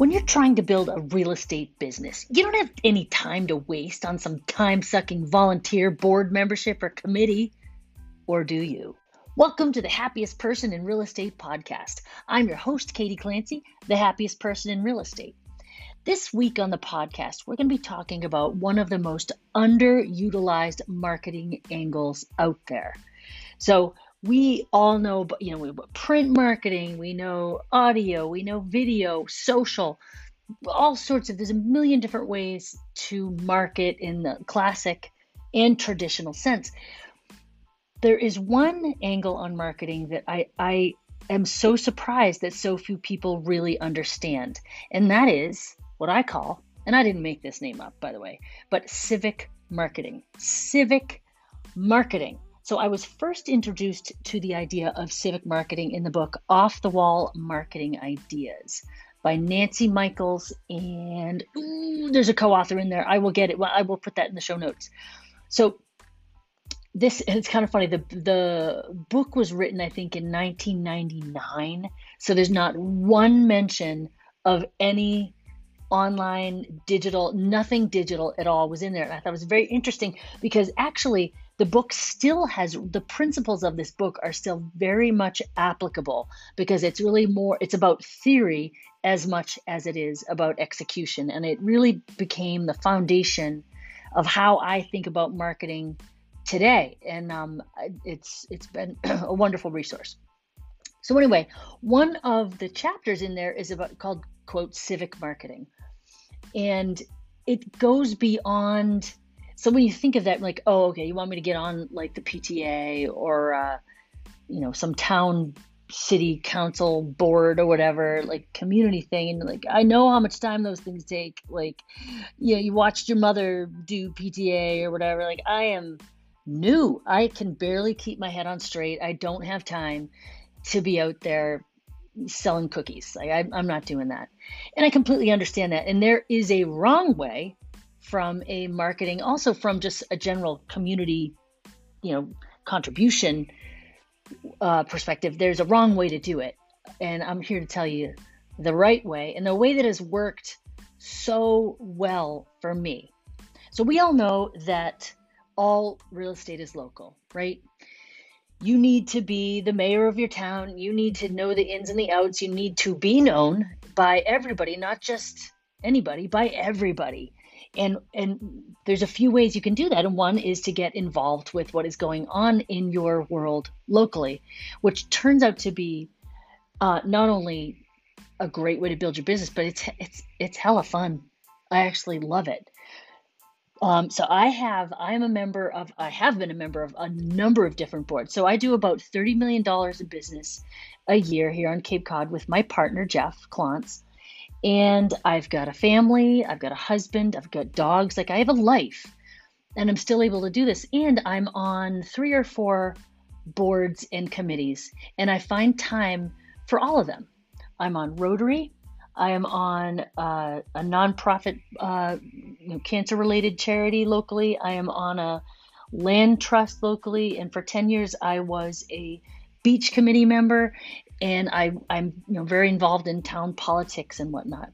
When you're trying to build a real estate business, you don't have any time to waste on some time sucking volunteer board membership or committee, or do you? Welcome to the Happiest Person in Real Estate podcast. I'm your host, Katie Clancy, the happiest person in real estate. This week on the podcast, we're going to be talking about one of the most underutilized marketing angles out there. So, we all know, you know, we print marketing, we know audio, we know video, social, all sorts of, there's a million different ways to market in the classic and traditional sense. There is one angle on marketing that I, I am so surprised that so few people really understand, and that is what I call, and I didn't make this name up, by the way, but civic marketing. Civic marketing. So I was first introduced to the idea of civic marketing in the book Off the Wall Marketing Ideas by Nancy Michaels and ooh, there's a co-author in there. I will get it. Well, I will put that in the show notes. So this it's kind of funny. The the book was written I think in 1999. So there's not one mention of any online digital nothing digital at all was in there and i thought it was very interesting because actually the book still has the principles of this book are still very much applicable because it's really more it's about theory as much as it is about execution. And it really became the foundation of how i think about marketing today. And um, it's it's been a wonderful resource. So anyway one of the chapters in there is about called quote civic marketing. And it goes beyond so when you think of that, like, oh, okay, you want me to get on like the PTA or, uh, you know, some town city council board or whatever, like community thing. And like, I know how much time those things take. Like, you know, you watched your mother do PTA or whatever. Like, I am new. I can barely keep my head on straight. I don't have time to be out there selling cookies. Like, I, I'm not doing that. And I completely understand that. And there is a wrong way from a marketing, also from just a general community, you know, contribution uh, perspective, there's a wrong way to do it. And I'm here to tell you the right way and the way that has worked so well for me. So, we all know that all real estate is local, right? You need to be the mayor of your town. You need to know the ins and the outs. You need to be known by everybody, not just anybody, by everybody and and there's a few ways you can do that. And one is to get involved with what is going on in your world locally which turns out to be uh, not only a great way to build your business but it's it's it's hella fun. I actually love it. Um, so i have i am a member of i have been a member of a number of different boards. So i do about $30 million in business a year here on cape cod with my partner jeff klontz and I've got a family, I've got a husband, I've got dogs, like I have a life. And I'm still able to do this. And I'm on three or four boards and committees, and I find time for all of them. I'm on Rotary. I am on uh, a nonprofit uh, you know, cancer related charity locally. I am on a land trust locally. And for 10 years, I was a beach committee member and I, I'm you know very involved in town politics and whatnot.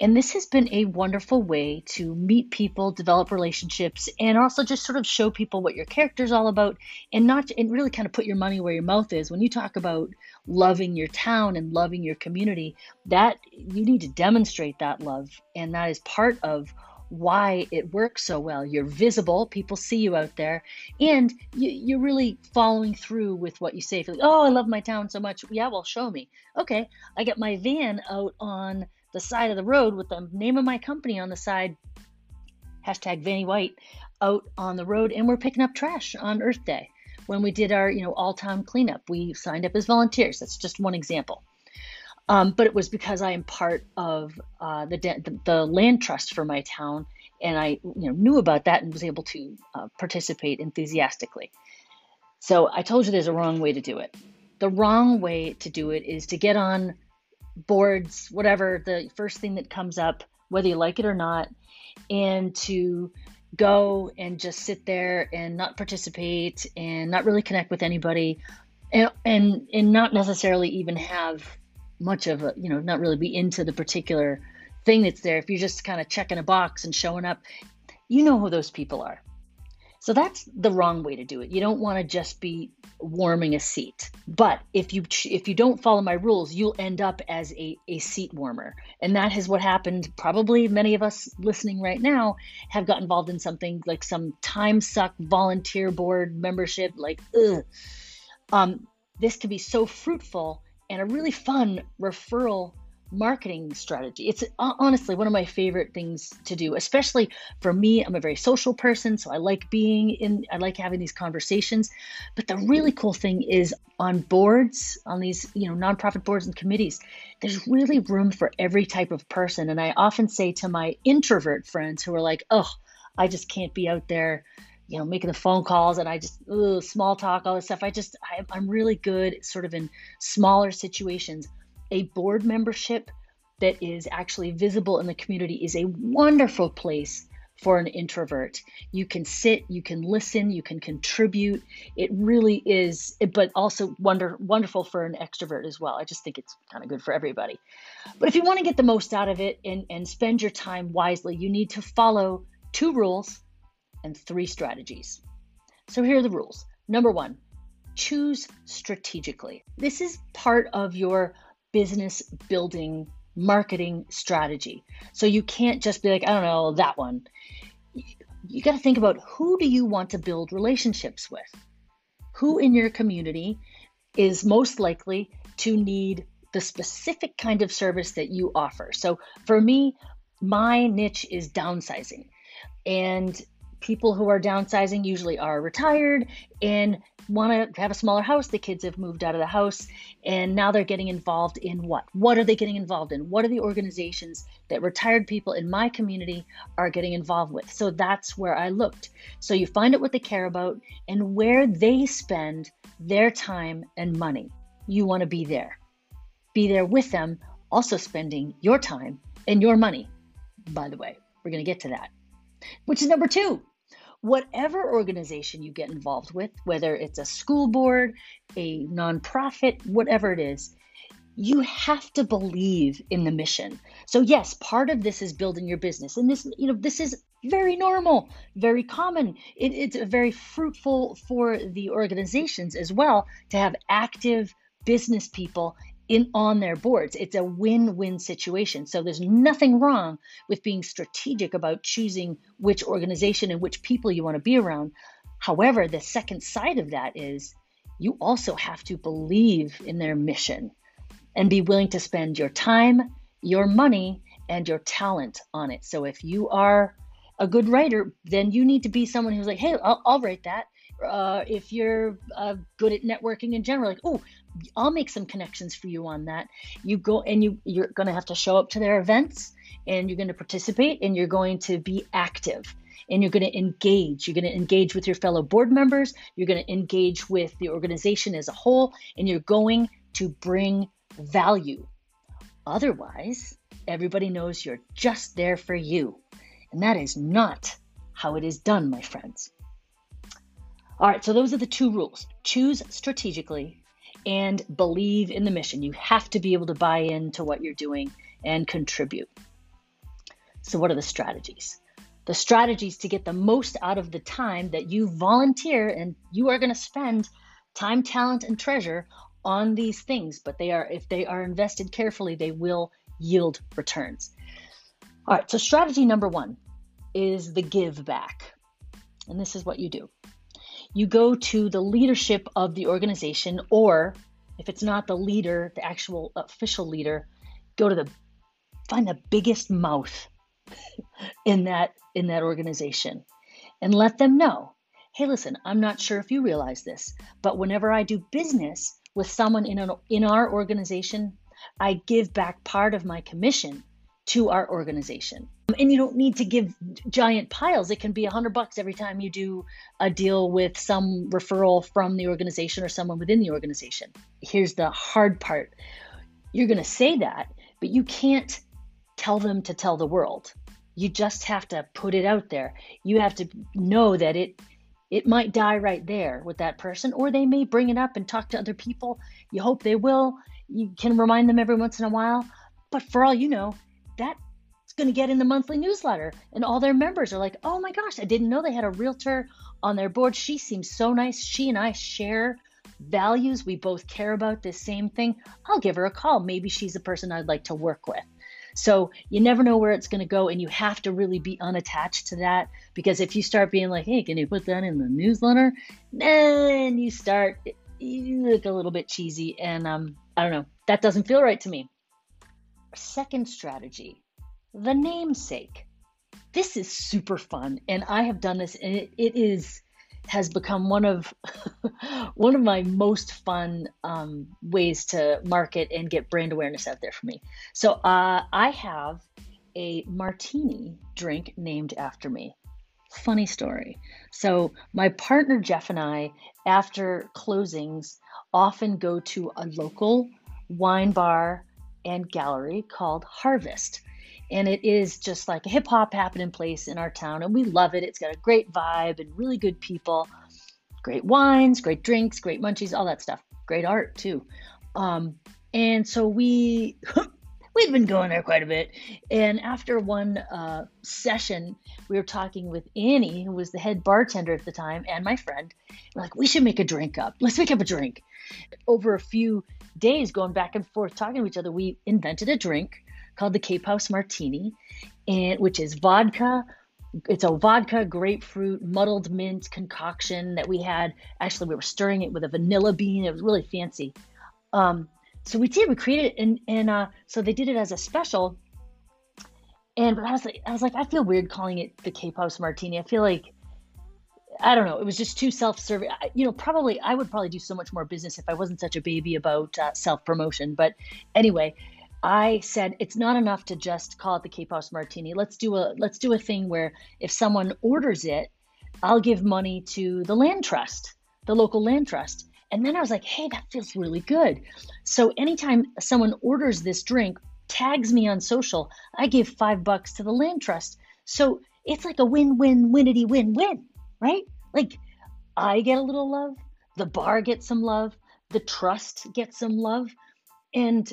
And this has been a wonderful way to meet people, develop relationships, and also just sort of show people what your character is all about, and not and really kind of put your money where your mouth is. When you talk about loving your town and loving your community, that you need to demonstrate that love, and that is part of why it works so well. You're visible, people see you out there, and you, are really following through with what you say. Like, oh, I love my town so much. Yeah, well, show me. Okay, I got my van out on the side of the road with the name of my company on the side, hashtag Vanny White, out on the road, and we're picking up trash on Earth Day. When we did our, you know, all town cleanup, we signed up as volunteers. That's just one example. Um, but it was because I am part of uh, the, the, the land trust for my town, and I you know knew about that and was able to uh, participate enthusiastically. So I told you there's a wrong way to do it. The wrong way to do it is to get on boards, whatever the first thing that comes up, whether you like it or not, and to go and just sit there and not participate and not really connect with anybody and and, and not necessarily even have much of a, you know, not really be into the particular thing that's there, if you're just kind of checking a box and showing up, you know who those people are. So that's the wrong way to do it. You don't want to just be warming a seat. But if you if you don't follow my rules, you'll end up as a, a seat warmer. And that is what happened. Probably many of us listening right now have got involved in something like some time suck volunteer board membership, like ugh. Um, this can be so fruitful and a really fun referral marketing strategy. It's uh, honestly one of my favorite things to do, especially for me. I'm a very social person, so I like being in, I like having these conversations. But the really cool thing is on boards, on these, you know, nonprofit boards and committees, there's really room for every type of person. And I often say to my introvert friends who are like, oh, I just can't be out there you know, making the phone calls and I just ugh, small talk, all this stuff. I just I, I'm really good sort of in smaller situations a board membership that is actually visible in the community is a wonderful place for an introvert. You can sit, you can listen, you can contribute. It really is, but also wonder, wonderful for an extrovert as well. I just think it's kind of good for everybody. But if you want to get the most out of it and, and spend your time wisely, you need to follow two rules and three strategies. So here are the rules. Number one, choose strategically. This is part of your business building marketing strategy. So you can't just be like, I don't know, that one. You got to think about who do you want to build relationships with? Who in your community is most likely to need the specific kind of service that you offer? So for me, my niche is downsizing. And people who are downsizing usually are retired and want to have a smaller house. The kids have moved out of the house and now they're getting involved in what? What are they getting involved in? What are the organizations that retired people in my community are getting involved with? So that's where I looked. So you find out what they care about and where they spend their time and money. You want to be there. Be there with them, also spending your time and your money. By the way, we're going to get to that. Which is number two whatever organization you get involved with, whether it's a school board, a nonprofit, whatever it is, you have to believe in the mission. So yes, part of this is building your business. And this, you know, this is very normal, very common. It, it's very fruitful for the organizations as well to have active business people in on their boards. It's a win-win situation. So there's nothing wrong with being strategic about choosing which organization and which people you want to be around. However, the second side of that is you also have to believe in their mission and be willing to spend your time, your money, and your talent on it. So if you are a good writer, then you need to be someone who's like, hey, I'll, I'll write that. Uh, if you're uh, good at networking in general, like, oh, I'll make some connections for you on that. You go and you you're going to have to show up to their events and you're going to participate and you're going to be active and you're going to engage. You're going to engage with your fellow board members, you're going to engage with the organization as a whole and you're going to bring value. Otherwise, everybody knows you're just there for you. And that is not how it is done, my friends. All right, so those are the two rules. Choose strategically and believe in the mission. You have to be able to buy into what you're doing and contribute. So, what are the strategies? The strategies to get the most out of the time that you volunteer and you are going to spend time, talent, and treasure on these things, but they are, if they are invested carefully, they will yield returns. All right, so strategy number one is the give back. And this is what you do you go to the leadership of the organization, or if it's not the leader, the actual official leader, go to the find the biggest mouth in that in that organization and let them know hey listen i'm not sure if you realize this but whenever i do business with someone in, an, in our organization i give back part of my commission to our organization. Um, and you don't need to give giant piles. It can be a hundred bucks every time you do a deal with some referral from the organization or someone within the organization. Here's the hard part. You're going to say that, but you can't tell them to tell the world. You just have to put it out there. You have to know that it it might die right there with that person, or they may bring it up and talk to other people. You hope they will. You can remind them every once in a while. But for all you know, that's going to get in the monthly newsletter, and all their members are like, oh my gosh, I didn't know they had a realtor on their board. She seems so nice. She and I share values. We both care about this same thing. I'll give her a call. Maybe she's a person I'd like to work with. So you never know where it's going to go, and you have to really be unattached to that because if you start being like, "Hey, can you put that in the newsletter?" then you start you look a little bit cheesy, and um, I don't know. That doesn't feel right to me. Second strategy, the namesake. This is super fun, and I have done this, and it, it is has become one of one of my most fun um, ways to market and get brand awareness out there for me. So uh, I have a martini drink named after me. Funny story. So my partner Jeff and I, after closings, often go to a local wine bar and gallery called Harvest and it is just like a hip hop happening place in our town, and we love it. It's got a great vibe and really good people, great wines, great drinks, great munchies, all that stuff. Great art too. Um, and so we we'd been going there quite a bit. And after one uh, session, we were talking with Annie, who was the head bartender at the time, and my friend. We're like, we should make a drink up. Let's make up a drink. Over a few days, going back and forth, talking to each other, we invented a drink called the Cape House Martini, and which is vodka. It's a vodka grapefruit muddled mint concoction that we had. Actually, we were stirring it with a vanilla bean. It was really fancy. Um, so we did. We created it, and and uh, so they did it as a special. And but I was like, I was like, I feel weird calling it the Cape House Martini. I feel like I don't know. It was just too self-serving. You know, probably I would probably do so much more business if I wasn't such a baby about uh, self-promotion. But anyway, I said it's not enough to just call it the Cape House Martini. Let's do a let's do a thing where if someone orders it, I'll give money to the land trust, the local land trust. And then I was like, hey, that feels really good. So anytime someone orders this drink, tags me on social, I give five bucks to the land trust. So it's like a win-win, winity win-win, right? Like I get a little love, the bar gets some love, the trust gets some love. And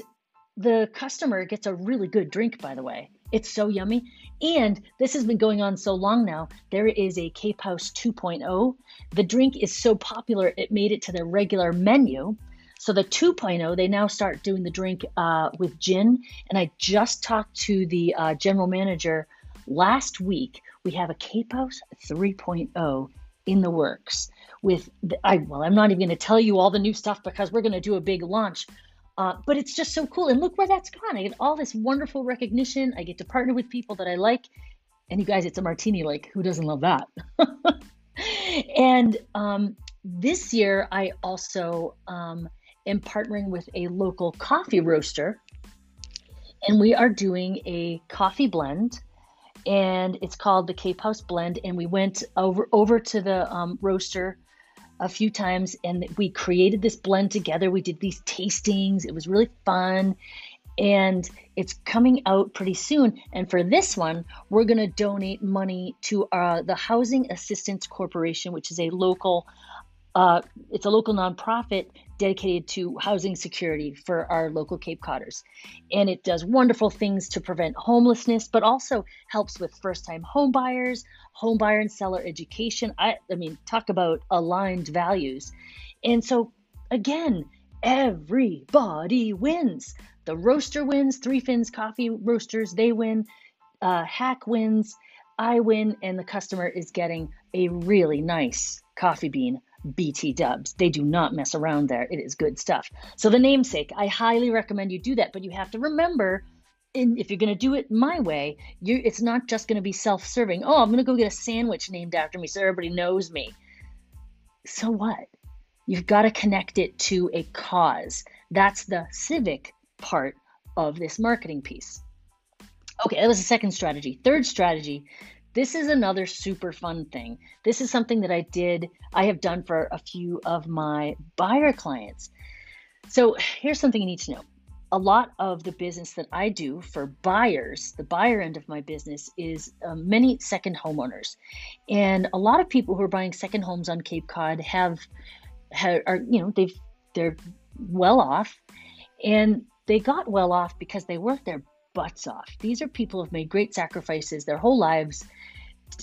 the customer gets a really good drink, by the way. It's so yummy. And this has been going on so long now. There is a Cape House 2.0. The drink is so popular, it made it to their regular menu. So the 2.0, they now start doing the drink uh, with gin. And I just talked to the uh, general manager last week. We have a Cape House 3.0 in the works. With the, I well, I'm not even going to tell you all the new stuff because we're going to do a big launch. Uh, but it's just so cool. And look where that's gone. I get all this wonderful recognition. I get to partner with people that I like. And you guys, it's a martini. Like, who doesn't love that? and um, this year, I also um, am partnering with a local coffee roaster. And we are doing a coffee blend. And it's called the Cape House Blend. And we went over over to the um, roaster a few times and we created this blend together. We did these tastings. It was really fun. And it's coming out pretty soon. And for this one, we're going to donate money to uh, the Housing Assistance Corporation, which is a local uh, it's a local nonprofit dedicated to housing security for our local Cape Codders. And it does wonderful things to prevent homelessness, but also helps with first time home buyers, home buyer and seller education. I, I mean, talk about aligned values. And so, again, everybody wins. The roaster wins, Three Fins Coffee Roasters, they win. Uh, HAC wins, I win, and the customer is getting a really nice coffee bean BT dubs. They do not mess around there. It is good stuff. So, the namesake, I highly recommend you do that, but you have to remember. In, if you're going to do it my way, you it's not just going to be self-serving. Oh, I'm going to go get a sandwich named after me so everybody knows me. So what? You've got to connect it to a cause. That's the civic part of this marketing piece. Okay, that was the second strategy. Third strategy this is another super fun thing. This is something that I did, I have done for a few of my buyer clients. So here's something you need to know a lot of the business that I do for buyers, the buyer end of my business, is uh, many second homeowners, and a lot of people who are buying second homes on Cape Cod have, have are you know they've they're well off, and they got well off because they worked their butts off. These are people who've made great sacrifices their whole lives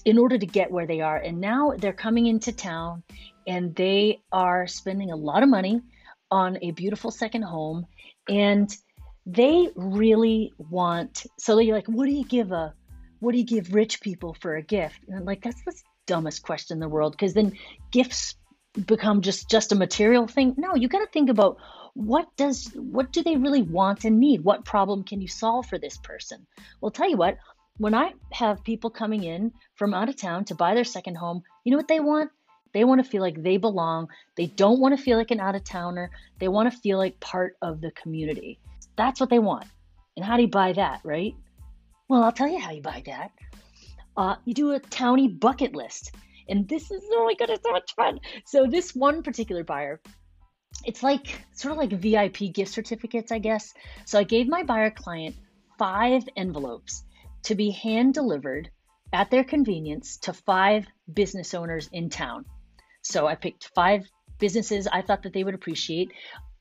in order to get where they are, and now they're coming into town, and they are spending a lot of money on a beautiful second home and they really want so they're like what do you give a what do you give rich people for a gift? And I'm like that's the dumbest question in the world because then gifts become just just a material thing. No you got to think about what does what do they really want and need? What problem can you solve for this person? Well tell you what when i have people coming in from out of town to buy their second home you know what they want they want to feel like they belong. They don't want to feel like an out of towner. They want to feel like part of the community. That's what they want. And how do you buy that, right? Well, I'll tell you how you buy that. Uh, you do a townie bucket list. And this is oh my god, it's so much fun. So this one particular buyer, it's like sort of like VIP gift certificates, I guess. So I gave my buyer client five envelopes to be hand delivered at their convenience to five business owners in town. So I picked five businesses I thought that they would appreciate.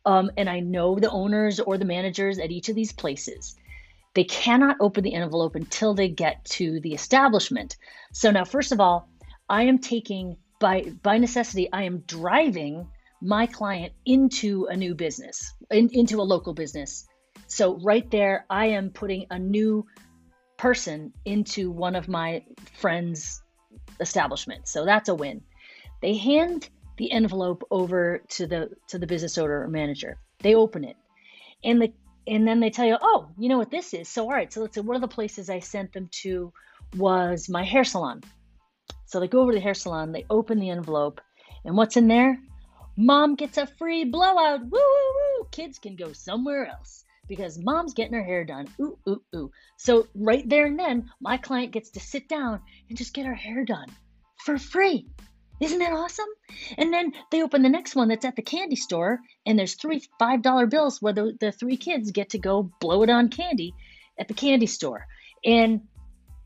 Um, and I know the owners or the managers at each of these places. They cannot open the envelope until they get to the establishment. So now, first of all, I am taking by by necessity, I am driving my client into a new business, in, into a local business. So right there, I am putting a new person into one of my friends' establishments. So that's a win. They hand the envelope over to the to the business owner or manager. They open it, and the and then they tell you, oh, you know what this is. So all right, so let's say one of the places I sent them to was my hair salon. So they go over to the hair salon, they open the envelope, and what's in there? Mom gets a free blowout. Woo woo woo! Kids can go somewhere else because mom's getting her hair done. Ooh, ooh, ooh. So right there and then, my client gets to sit down and just get her hair done for free. Isn't that awesome? And then they open the next one that's at the candy store, and there's three five dollar bills where the, the three kids get to go blow it on candy at the candy store. And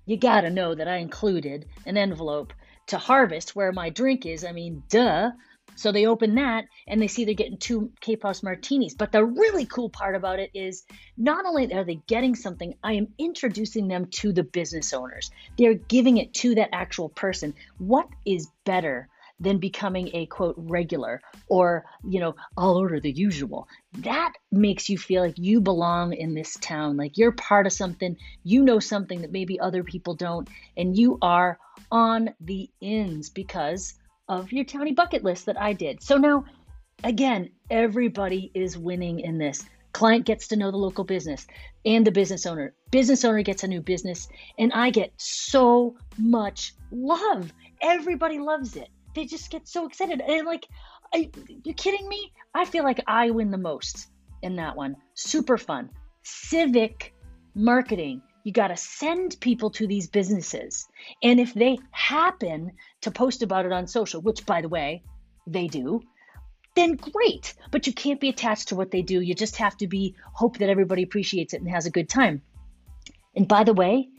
you gotta know that I included an envelope to harvest where my drink is. I mean, duh. So they open that and they see they're getting two House martinis. But the really cool part about it is not only are they getting something, I am introducing them to the business owners. They're giving it to that actual person. What is better? than becoming a quote regular or you know i'll order the usual that makes you feel like you belong in this town like you're part of something you know something that maybe other people don't and you are on the ins because of your townie bucket list that I did. So now, again, everybody is winning in this. Client gets to know the local business and the business owner. Business owner gets a new business, and I get so much love. Everybody loves it. They just get so excited. And like, are you kidding me? I feel like I win the most in that one. Super fun. Civic marketing you got to send people to these businesses. And if they happen to post about it on social, which by the way, they do, then great. But you can't be attached to what they do. You just have to be hope that everybody appreciates it and has a good time. And by the way,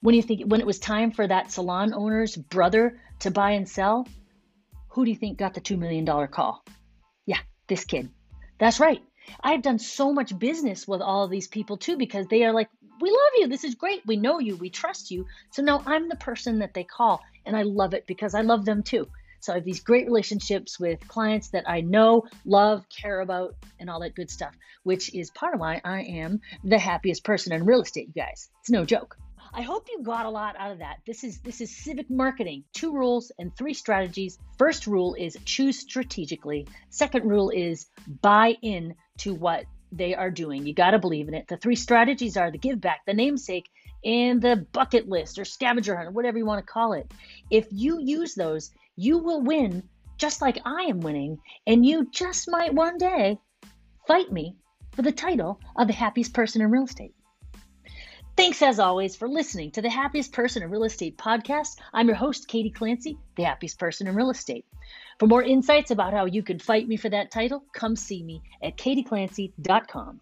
when you think when it was time for that salon owner's brother to buy and sell, who do you think got the 2 million dollar call? Yeah, this kid. That's right. I've done so much business with all of these people too because they are like, we love you. This is great. We know you. We trust you. So now I'm the person that they call. And I love it because I love them too. So I have these great relationships with clients that I know, love, care about, and all that good stuff, which is part of why I am the happiest person in real estate, you guys. It's no joke. I hope you got a lot out of that. This is this is civic marketing. Two rules and three strategies. First rule is choose strategically. Second rule is buy in to what they are doing. You got to believe in it. The three strategies are the give back, the namesake, and the bucket list or scavenger hunt, whatever you want to call it. If you use those, you will win just like I am winning, and you just might one day fight me for the title of the happiest person in real estate. Thanks as always for listening to the Happiest Person in Real Estate podcast. I'm your host, Katie Clancy, the happiest person in real estate. For more insights about how you can fight me for that title, come see me at katieclancy.com.